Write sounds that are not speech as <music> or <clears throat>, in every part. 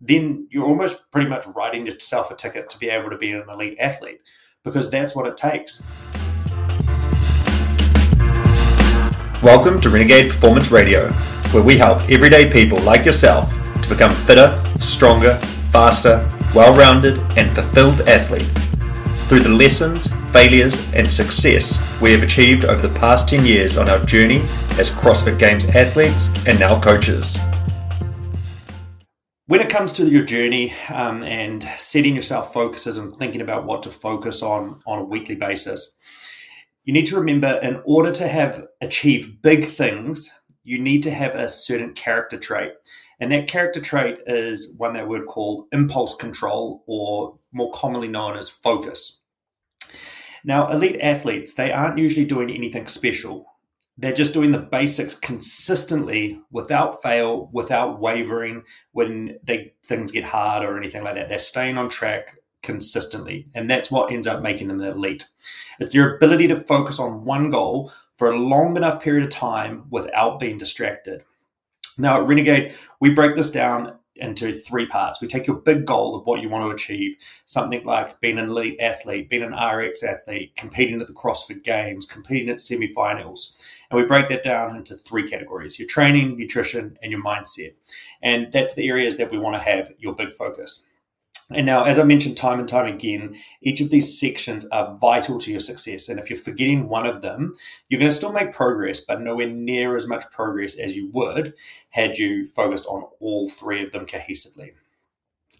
then you're almost pretty much writing yourself a ticket to be able to be an elite athlete because that's what it takes. Welcome to Renegade Performance Radio, where we help everyday people like yourself to become fitter, stronger, faster, well rounded, and fulfilled athletes. Through the lessons, failures, and success we have achieved over the past 10 years on our journey as CrossFit Games athletes and now coaches. When it comes to your journey um, and setting yourself focuses and thinking about what to focus on on a weekly basis, you need to remember in order to have achieve big things, you need to have a certain character trait. And that character trait is one that we'd call impulse control, or more commonly known as focus. Now, elite athletes, they aren't usually doing anything special. They're just doing the basics consistently without fail, without wavering when they, things get hard or anything like that. They're staying on track consistently. And that's what ends up making them the elite. It's their ability to focus on one goal for a long enough period of time without being distracted. Now, at Renegade, we break this down into three parts. We take your big goal of what you want to achieve, something like being an elite athlete, being an RX athlete, competing at the CrossFit Games, competing at semifinals. And we break that down into three categories your training, nutrition, and your mindset. And that's the areas that we want to have your big focus. And now, as I mentioned time and time again, each of these sections are vital to your success. And if you're forgetting one of them, you're going to still make progress, but nowhere near as much progress as you would had you focused on all three of them cohesively.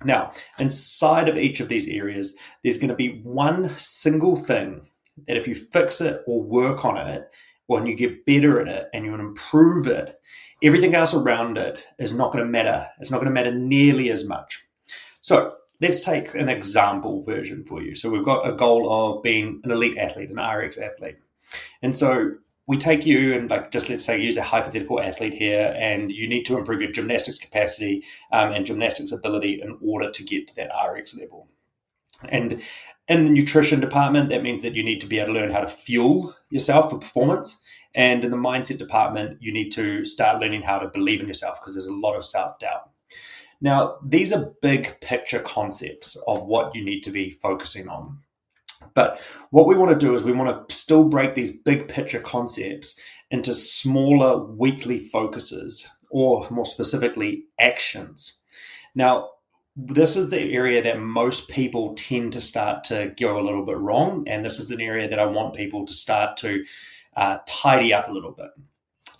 Now, inside of each of these areas, there's going to be one single thing that if you fix it or work on it, or you get better at it and you improve it, everything else around it is not going to matter. It's not going to matter nearly as much. So, let's take an example version for you. So we've got a goal of being an elite athlete, an RX athlete. And so we take you and like just let's say use a hypothetical athlete here and you need to improve your gymnastics capacity um, and gymnastics ability in order to get to that rx level and in the nutrition department that means that you need to be able to learn how to fuel yourself for performance and in the mindset department you need to start learning how to believe in yourself because there's a lot of self-doubt now, these are big picture concepts of what you need to be focusing on. But what we want to do is we want to still break these big picture concepts into smaller weekly focuses, or more specifically, actions. Now, this is the area that most people tend to start to go a little bit wrong. And this is an area that I want people to start to uh, tidy up a little bit.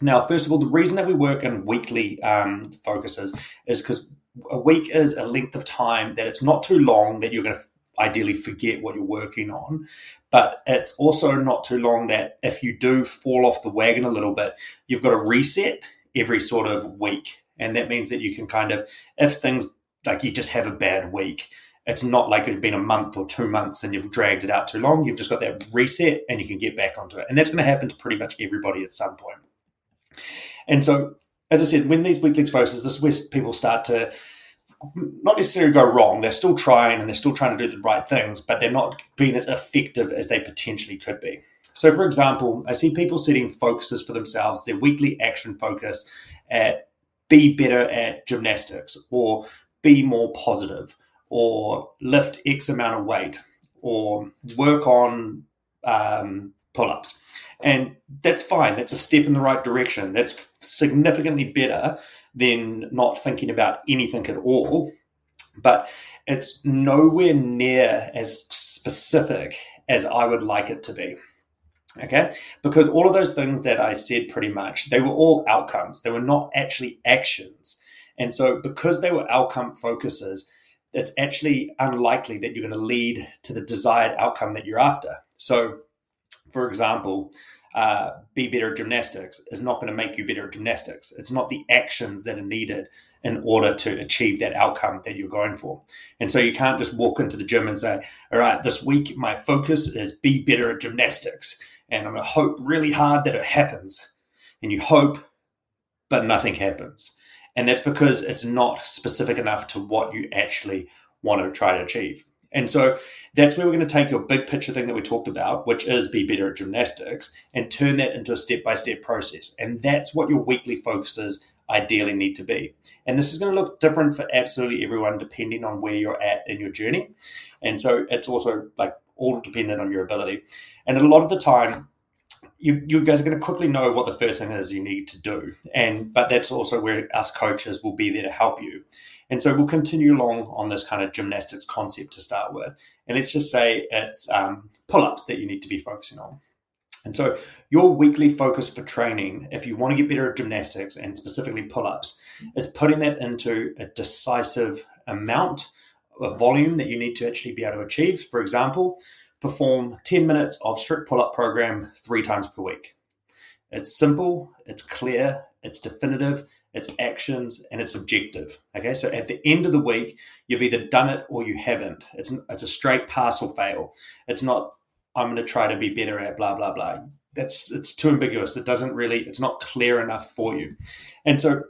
Now, first of all, the reason that we work in weekly um, focuses is because a week is a length of time that it's not too long that you're going to ideally forget what you're working on. But it's also not too long that if you do fall off the wagon a little bit, you've got to reset every sort of week. And that means that you can kind of, if things like you just have a bad week, it's not like it's been a month or two months and you've dragged it out too long. You've just got that reset and you can get back onto it. And that's going to happen to pretty much everybody at some point. And so as I said, when these weekly exposures, this is where people start to not necessarily go wrong. They're still trying and they're still trying to do the right things, but they're not being as effective as they potentially could be. So, for example, I see people setting focuses for themselves, their weekly action focus at be better at gymnastics or be more positive or lift X amount of weight or work on um, pull ups. And that's fine. That's a step in the right direction. That's significantly better than not thinking about anything at all. But it's nowhere near as specific as I would like it to be. Okay, because all of those things that I said pretty much, they were all outcomes. They were not actually actions. And so, because they were outcome focuses, it's actually unlikely that you're going to lead to the desired outcome that you're after. So, for example, uh, be better at gymnastics is not going to make you better at gymnastics. It's not the actions that are needed in order to achieve that outcome that you're going for. And so you can't just walk into the gym and say, all right, this week my focus is be better at gymnastics. And I'm going to hope really hard that it happens. And you hope, but nothing happens. And that's because it's not specific enough to what you actually want to try to achieve. And so that's where we're going to take your big picture thing that we talked about, which is be better at gymnastics, and turn that into a step by step process. And that's what your weekly focuses ideally need to be. And this is going to look different for absolutely everyone depending on where you're at in your journey. And so it's also like all dependent on your ability. And a lot of the time, you, you guys are going to quickly know what the first thing is you need to do. And but that's also where us coaches will be there to help you. And so we'll continue along on this kind of gymnastics concept to start with. And let's just say it's um, pull ups that you need to be focusing on. And so, your weekly focus for training, if you want to get better at gymnastics and specifically pull ups, is putting that into a decisive amount of volume that you need to actually be able to achieve. For example, perform 10 minutes of strict pull up program three times per week. It's simple, it's clear, it's definitive, it's actions, and it's objective. Okay, so at the end of the week, you've either done it or you haven't. It's, it's a straight pass or fail. It's not I'm going to try to be better at blah blah blah. That's it's too ambiguous. It doesn't really. It's not clear enough for you. And so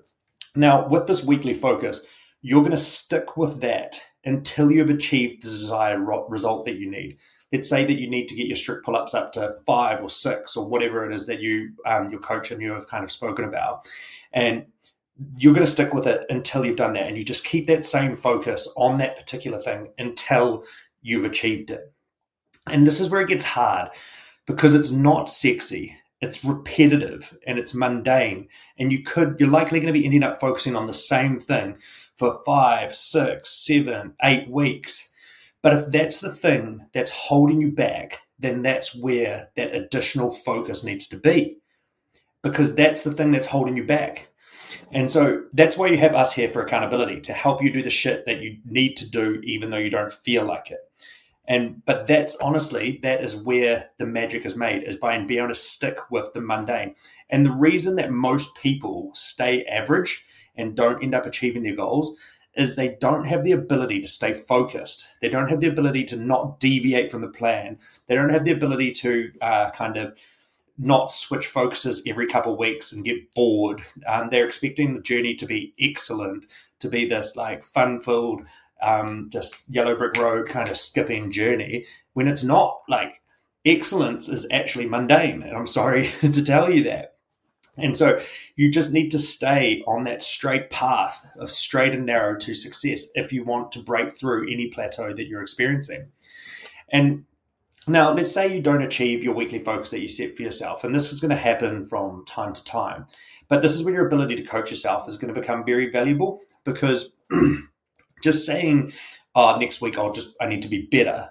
now with this weekly focus, you're going to stick with that until you've achieved the desired result that you need. Let's say that you need to get your strict pull-ups up to five or six or whatever it is that you, um, your coach and you have kind of spoken about, and you're going to stick with it until you've done that, and you just keep that same focus on that particular thing until you've achieved it. And this is where it gets hard because it's not sexy. It's repetitive and it's mundane. And you could, you're likely going to be ending up focusing on the same thing for five, six, seven, eight weeks. But if that's the thing that's holding you back, then that's where that additional focus needs to be because that's the thing that's holding you back. And so that's why you have us here for accountability to help you do the shit that you need to do, even though you don't feel like it. And but that's honestly that is where the magic is made is by being able to stick with the mundane. And the reason that most people stay average and don't end up achieving their goals is they don't have the ability to stay focused. They don't have the ability to not deviate from the plan. They don't have the ability to uh, kind of not switch focuses every couple of weeks and get bored. Um, they're expecting the journey to be excellent, to be this like fun filled um, just yellow brick road kind of skipping journey when it's not like excellence is actually mundane and i'm sorry <laughs> to tell you that and so you just need to stay on that straight path of straight and narrow to success if you want to break through any plateau that you're experiencing. And now let's say you don't achieve your weekly focus that you set for yourself and this is going to happen from time to time. But this is when your ability to coach yourself is going to become very valuable because <clears throat> just saying, oh, next week I'll just, I need to be better,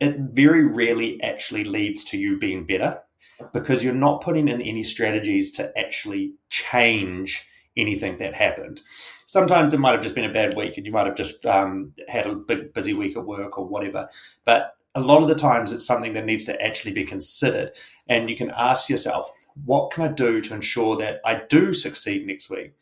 it very rarely actually leads to you being better because you're not putting in any strategies to actually change anything that happened. Sometimes it might have just been a bad week and you might have just um, had a big busy week at work or whatever. But a lot of the times it's something that needs to actually be considered. And you can ask yourself, what can I do to ensure that I do succeed next week?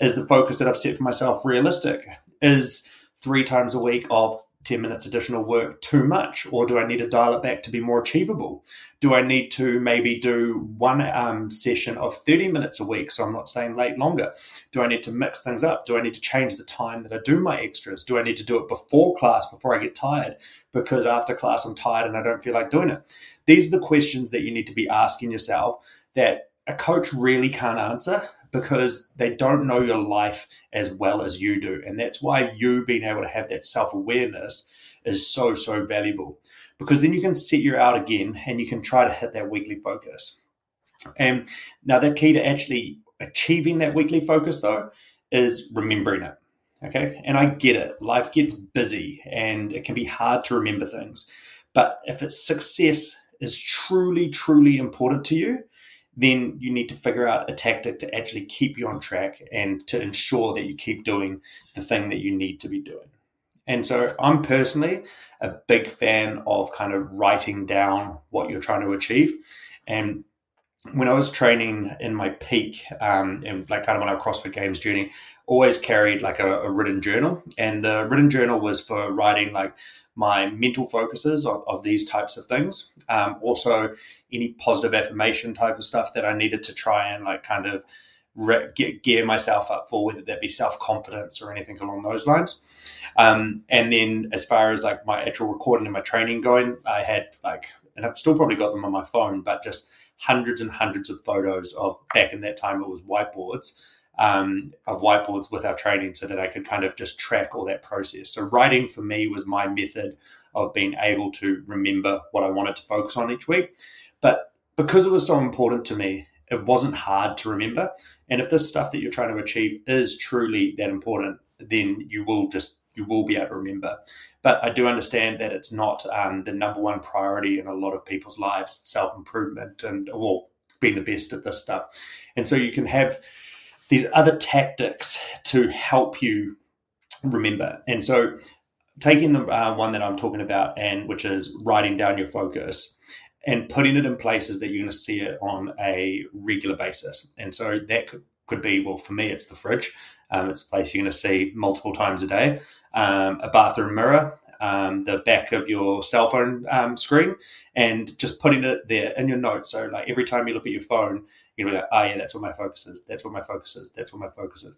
Is the focus that I've set for myself realistic? Is three times a week of 10 minutes additional work too much? Or do I need to dial it back to be more achievable? Do I need to maybe do one um, session of 30 minutes a week so I'm not staying late longer? Do I need to mix things up? Do I need to change the time that I do my extras? Do I need to do it before class, before I get tired? Because after class I'm tired and I don't feel like doing it. These are the questions that you need to be asking yourself that a coach really can't answer because they don't know your life as well as you do. And that's why you being able to have that self awareness is so, so valuable because then you can set you out again and you can try to hit that weekly focus. And now, the key to actually achieving that weekly focus, though, is remembering it. Okay. And I get it. Life gets busy and it can be hard to remember things. But if it's success is truly, truly important to you, then you need to figure out a tactic to actually keep you on track and to ensure that you keep doing the thing that you need to be doing. And so I'm personally a big fan of kind of writing down what you're trying to achieve. And when I was training in my peak, um, and like kind of on our CrossFit Games journey, always carried like a, a, written journal, and the written journal was for writing like my mental focuses of, of these types of things. Um, also, any positive affirmation type of stuff that I needed to try and like kind of re- get, gear myself up for, whether that be self confidence or anything along those lines. Um, and then as far as like my actual recording and my training going, I had like, and I've still probably got them on my phone, but just hundreds and hundreds of photos of back in that time it was whiteboards um, of whiteboards with our training so that I could kind of just track all that process. So writing for me was my method of being able to remember what I wanted to focus on each week. But because it was so important to me, it wasn't hard to remember. And if this stuff that you're trying to achieve is truly that important, then you will just you will be able to remember. But I do understand that it's not um, the number one priority in a lot of people's lives, self improvement and well, being the best at this stuff. And so you can have these other tactics to help you remember. And so taking the uh, one that I'm talking about, and which is writing down your focus and putting it in places that you're going to see it on a regular basis. And so that could, could be, well, for me, it's the fridge. Um, it's a place you're going to see multiple times a day. Um, a bathroom mirror, um, the back of your cell phone um, screen, and just putting it there in your notes. So, like every time you look at your phone, you're like, "Oh yeah, that's what my focus is. That's what my focus is. That's what my focus is."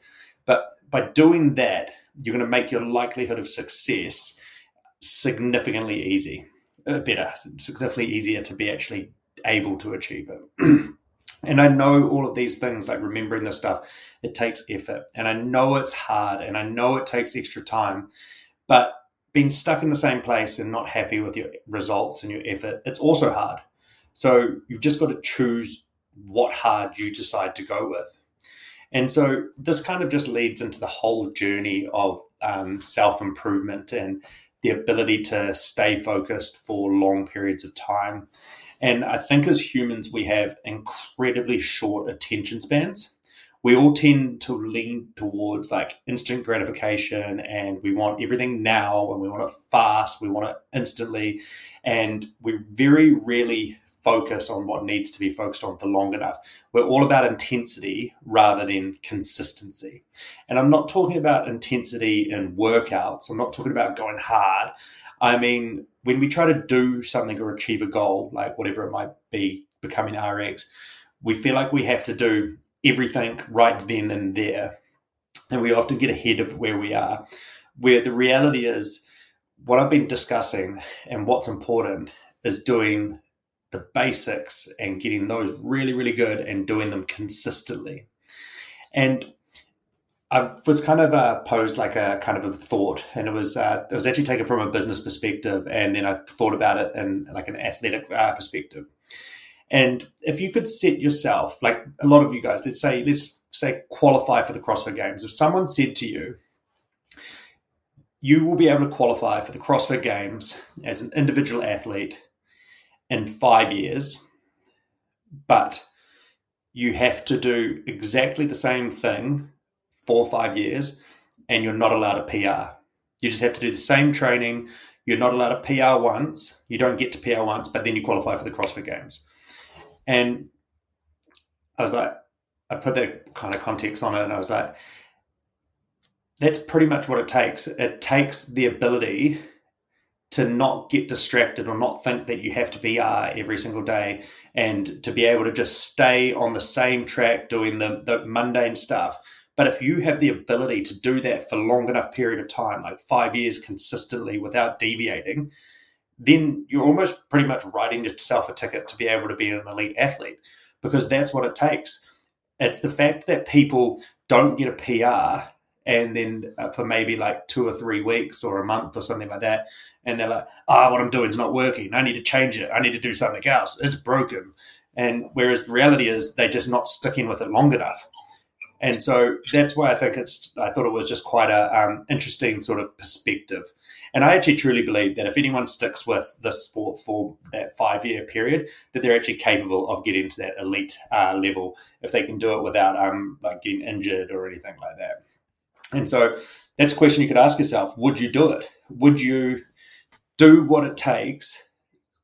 But by doing that, you're going to make your likelihood of success significantly easy, uh, better, significantly easier to be actually able to achieve it. <clears throat> and I know all of these things, like remembering this stuff, it takes effort, and I know it's hard, and I know it takes extra time, but being stuck in the same place and not happy with your results and your effort, it's also hard. So you've just got to choose what hard you decide to go with. And so this kind of just leads into the whole journey of um, self improvement and the ability to stay focused for long periods of time. And I think as humans, we have incredibly short attention spans we all tend to lean towards like instant gratification and we want everything now and we want it fast, we want it instantly. And we very rarely focus on what needs to be focused on for long enough. We're all about intensity rather than consistency. And I'm not talking about intensity in workouts, I'm not talking about going hard. I mean, when we try to do something or achieve a goal, like whatever it might be, becoming RX, we feel like we have to do everything right then and there. And we often get ahead of where we are. Where the reality is, what I've been discussing and what's important is doing the basics and getting those really, really good and doing them consistently. And I was kind of uh, posed like a kind of a thought, and it was uh, it was actually taken from a business perspective, and then I thought about it in like an athletic uh, perspective. And if you could set yourself, like a lot of you guys, let's say, let's say qualify for the CrossFit Games. If someone said to you, you will be able to qualify for the CrossFit Games as an individual athlete in five years, but you have to do exactly the same thing for five years and you're not allowed a PR. You just have to do the same training. You're not allowed a PR once. You don't get to PR once, but then you qualify for the CrossFit Games. And I was like, I put that kind of context on it, and I was like, that's pretty much what it takes. It takes the ability to not get distracted or not think that you have to be uh, every single day and to be able to just stay on the same track doing the, the mundane stuff. But if you have the ability to do that for long enough period of time, like five years consistently without deviating, then you're almost pretty much writing yourself a ticket to be able to be an elite athlete because that's what it takes. It's the fact that people don't get a PR and then uh, for maybe like two or three weeks or a month or something like that, and they're like, "Ah, oh, what I'm doing is not working. I need to change it. I need to do something else. It's broken." And whereas the reality is they're just not sticking with it long enough. And so that's why I think it's. I thought it was just quite a um, interesting sort of perspective and I actually truly believe that if anyone sticks with this sport for that five year period, that they're actually capable of getting to that elite uh, level if they can do it without um, like getting injured or anything like that. And so that's a question you could ask yourself: Would you do it? Would you do what it takes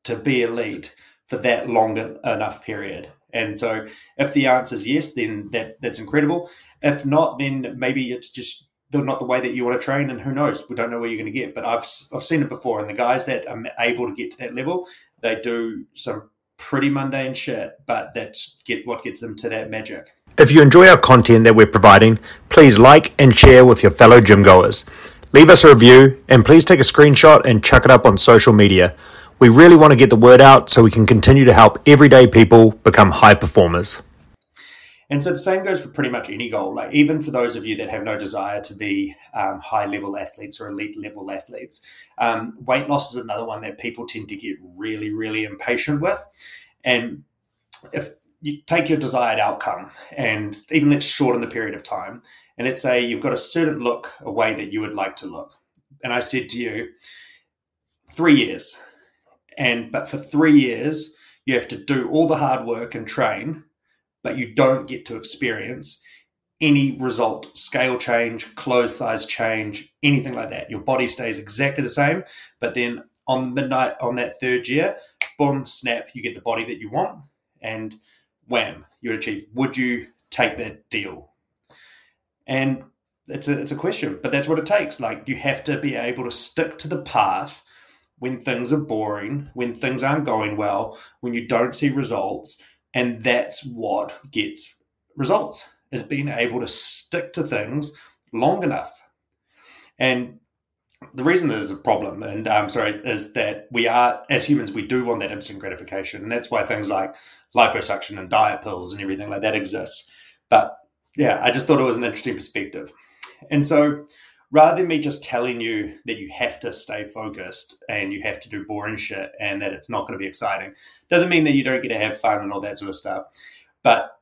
to be elite for that long enough period? And so, if the answer is yes, then that that's incredible. If not, then maybe it's just not the way that you want to train, and who knows? We don't know where you're going to get. But I've I've seen it before, and the guys that are able to get to that level, they do some pretty mundane shit, but that's get what gets them to that magic. If you enjoy our content that we're providing, please like and share with your fellow gym goers. Leave us a review and please take a screenshot and chuck it up on social media. We really want to get the word out so we can continue to help everyday people become high performers. And so the same goes for pretty much any goal. Like even for those of you that have no desire to be um, high level athletes or elite level athletes, um, weight loss is another one that people tend to get really, really impatient with. And if you take your desired outcome and even let's shorten the period of time, and let's say you've got a certain look, a way that you would like to look. And I said to you, three years. And but for three years, you have to do all the hard work and train but you don't get to experience any result, scale change, clothes size change, anything like that. Your body stays exactly the same, but then on midnight on that third year, boom, snap, you get the body that you want, and wham, you achieve. Would you take that deal? And it's a it's a question, but that's what it takes. Like you have to be able to stick to the path when things are boring, when things aren't going well, when you don't see results, and that's what gets results is being able to stick to things long enough. And the reason there's a problem, and I'm um, sorry, is that we are, as humans, we do want that instant gratification. And that's why things like liposuction and diet pills and everything like that exist. But yeah, I just thought it was an interesting perspective. And so rather than me just telling you that you have to stay focused and you have to do boring shit and that it's not going to be exciting, doesn't mean that you don't get to have fun and all that sort of stuff. But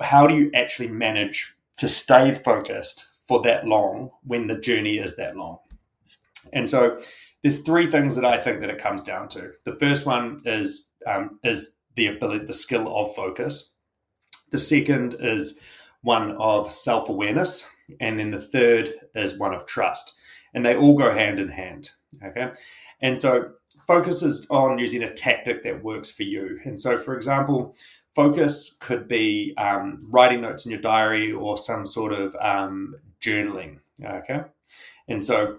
how do you actually manage to stay focused for that long when the journey is that long? And so there's three things that I think that it comes down to. The first one is um, is the ability, the skill of focus. The second is one of self awareness and then the third is one of trust. And they all go hand in hand. Okay. And so focus is on using a tactic that works for you. And so, for example, focus could be um, writing notes in your diary or some sort of um, journaling. Okay. And so,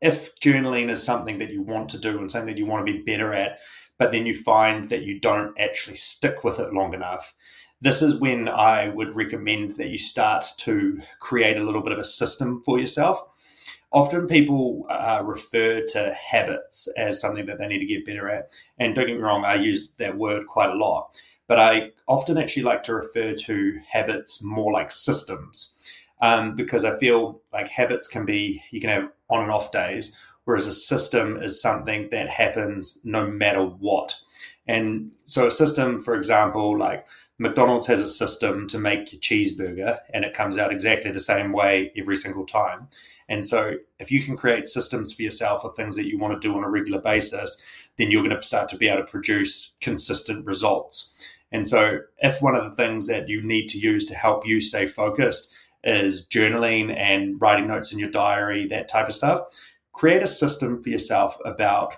if journaling is something that you want to do and something that you want to be better at, but then you find that you don't actually stick with it long enough, this is when I would recommend that you start to create a little bit of a system for yourself. Often people uh, refer to habits as something that they need to get better at. And don't get me wrong, I use that word quite a lot. But I often actually like to refer to habits more like systems um, because I feel like habits can be, you can have on and off days, whereas a system is something that happens no matter what. And so a system, for example, like McDonald's has a system to make your cheeseburger and it comes out exactly the same way every single time. And so, if you can create systems for yourself of things that you want to do on a regular basis, then you're going to start to be able to produce consistent results. And so, if one of the things that you need to use to help you stay focused is journaling and writing notes in your diary, that type of stuff, create a system for yourself about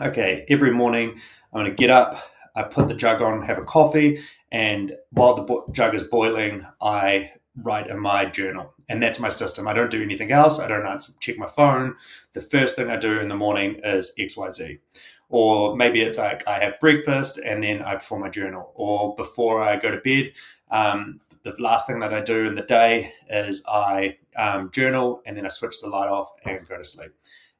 okay, every morning I'm going to get up, I put the jug on, have a coffee, and while the bo- jug is boiling, I write in my journal. And that's my system. I don't do anything else. I don't answer, check my phone. The first thing I do in the morning is XYZ. Or maybe it's like I have breakfast and then I perform my journal. Or before I go to bed, um, the last thing that I do in the day is I um, journal and then I switch the light off and go to sleep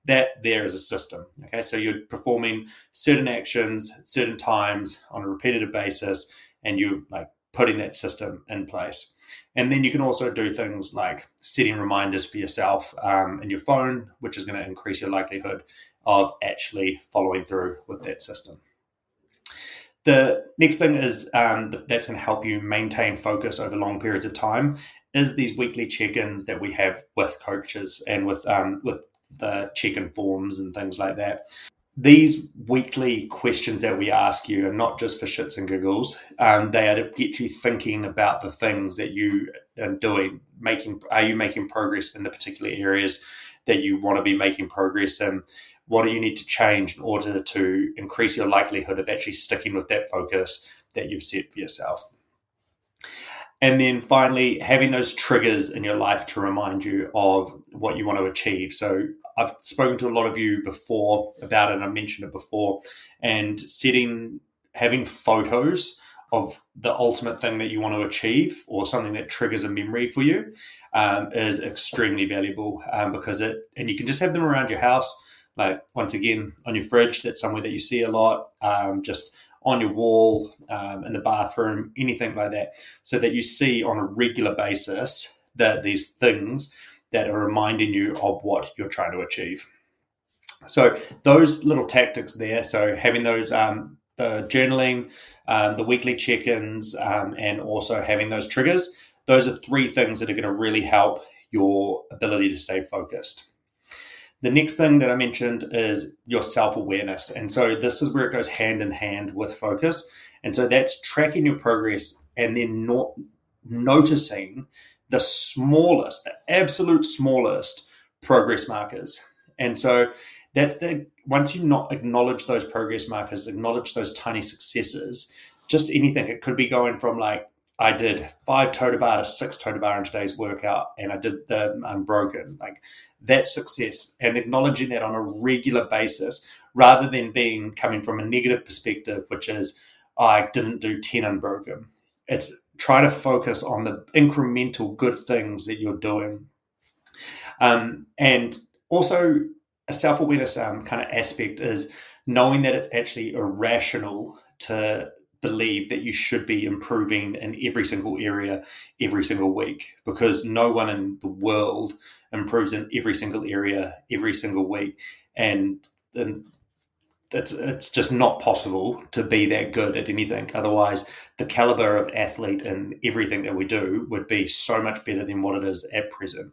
that there is a system. Okay, so you're performing certain actions at certain times on a repetitive basis, and you're like putting that system in place. And then you can also do things like setting reminders for yourself um, in your phone, which is going to increase your likelihood of actually following through with that system. The next thing is um, that's going to help you maintain focus over long periods of time is these weekly check-ins that we have with coaches and with um, with the check-in forms and things like that. These weekly questions that we ask you are not just for shits and giggles. Um, they are to get you thinking about the things that you are doing. Making are you making progress in the particular areas that you want to be making progress in? What do you need to change in order to increase your likelihood of actually sticking with that focus that you've set for yourself? And then finally, having those triggers in your life to remind you of what you want to achieve. So I've spoken to a lot of you before about it, and I mentioned it before, and setting, having photos of the ultimate thing that you want to achieve or something that triggers a memory for you um, is extremely valuable um, because it, and you can just have them around your house. Like once again, on your fridge, that's somewhere that you see a lot. Um, just on your wall, um, in the bathroom, anything like that, so that you see on a regular basis that these things that are reminding you of what you're trying to achieve. So those little tactics there. So having those um, the journaling, um, the weekly check-ins, um, and also having those triggers. Those are three things that are going to really help your ability to stay focused. The next thing that I mentioned is your self awareness. And so this is where it goes hand in hand with focus. And so that's tracking your progress and then not noticing the smallest, the absolute smallest progress markers. And so that's the once you not acknowledge those progress markers, acknowledge those tiny successes, just anything. It could be going from like I did five toe to bar to six toe to bar in today's workout, and I did the unbroken. Like that success and acknowledging that on a regular basis, rather than being coming from a negative perspective, which is oh, I didn't do ten unbroken. It's try to focus on the incremental good things that you're doing, um, and also a self awareness um, kind of aspect is knowing that it's actually irrational to believe that you should be improving in every single area every single week because no one in the world improves in every single area every single week and and it's it's just not possible to be that good at anything otherwise the caliber of athlete and everything that we do would be so much better than what it is at present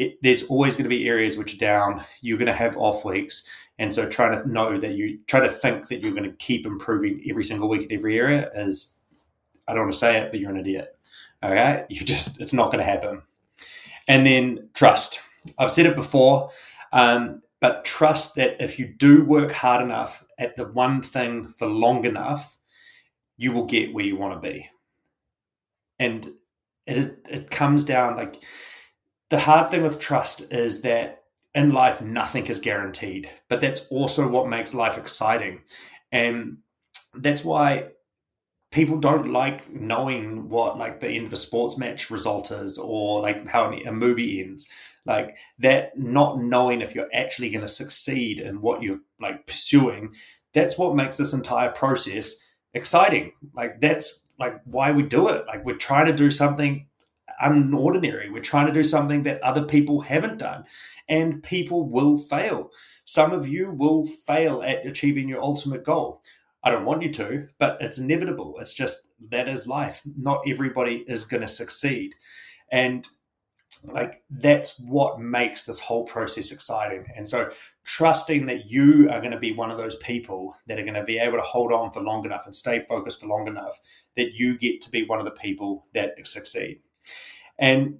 it, there's always going to be areas which are down. You're going to have off weeks. And so trying to know that you try to think that you're going to keep improving every single week in every area is, I don't want to say it, but you're an idiot. Okay. <laughs> You just, it's not going to happen. And then trust. I've said it before, um, but trust that if you do work hard enough at the one thing for long enough, you will get where you want to be. And it, it comes down like, the hard thing with trust is that in life, nothing is guaranteed, but that's also what makes life exciting. And that's why people don't like knowing what like the end of a sports match result is or like how a movie ends. Like that not knowing if you're actually going to succeed in what you're like pursuing that's what makes this entire process exciting. Like that's like why we do it. Like we're trying to do something unordinary. We're trying to do something that other people haven't done, and people will fail. Some of you will fail at achieving your ultimate goal. I don't want you to, but it's inevitable. It's just that is life. Not everybody is going to succeed. And like that's what makes this whole process exciting. And so trusting that you are going to be one of those people that are going to be able to hold on for long enough and stay focused for long enough that you get to be one of the people that succeed. And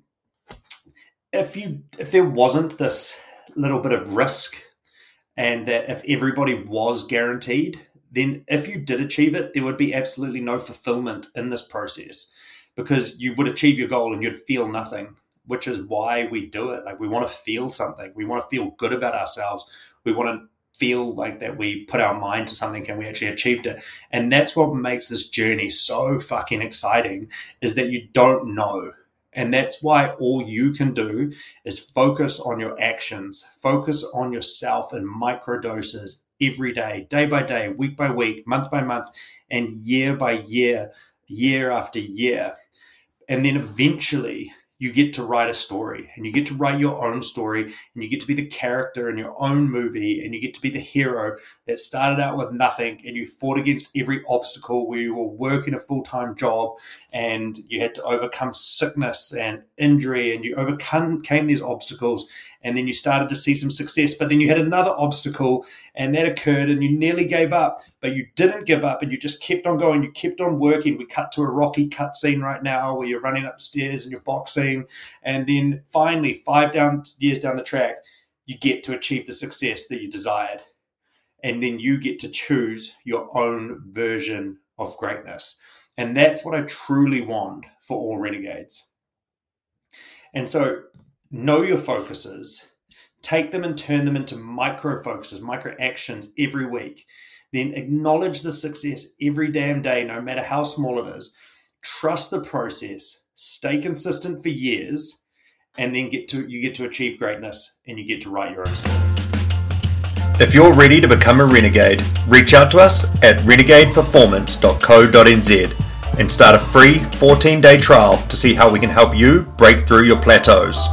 if you if there wasn't this little bit of risk and that if everybody was guaranteed, then if you did achieve it, there would be absolutely no fulfillment in this process because you would achieve your goal and you'd feel nothing, which is why we do it. Like we want to feel something, we want to feel good about ourselves, we want to feel like that we put our mind to something and we actually achieved it. And that's what makes this journey so fucking exciting is that you don't know and that's why all you can do is focus on your actions, focus on yourself in micro doses every day, day by day, week by week, month by month, and year by year, year after year. And then eventually you get to write a story and you get to write your own story and you get to be the character in your own movie and you get to be the hero that started out with nothing and you fought against every obstacle where you were working a full-time job and you had to overcome sickness and injury and you overcame these obstacles and then you started to see some success but then you had another obstacle and that occurred and you nearly gave up but you didn't give up and you just kept on going. You kept on working. We cut to a rocky cut scene right now where you're running upstairs and you're boxing and then finally five down years down the track you get to achieve the success that you desired. And then you get to choose your own version of greatness. And that's what i truly want for all renegades. And so know your focuses, take them and turn them into micro focuses, micro actions every week. Then acknowledge the success every damn day, no matter how small it is. Trust the process, stay consistent for years, and then get to you get to achieve greatness and you get to write your own story. If you're ready to become a renegade, reach out to us at renegadeperformance.co.nz and start a free 14 day trial to see how we can help you break through your plateaus.